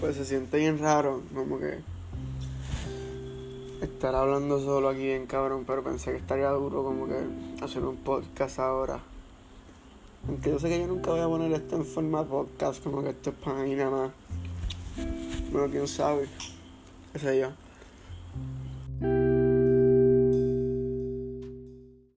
pues se siente bien raro, como que estar hablando solo aquí bien cabrón, pero pensé que estaría duro como que hacer un podcast ahora. Aunque yo sé que yo nunca voy a poner esto en forma podcast, como que esto es para mí nada más. Bueno, quién sabe, qué yo.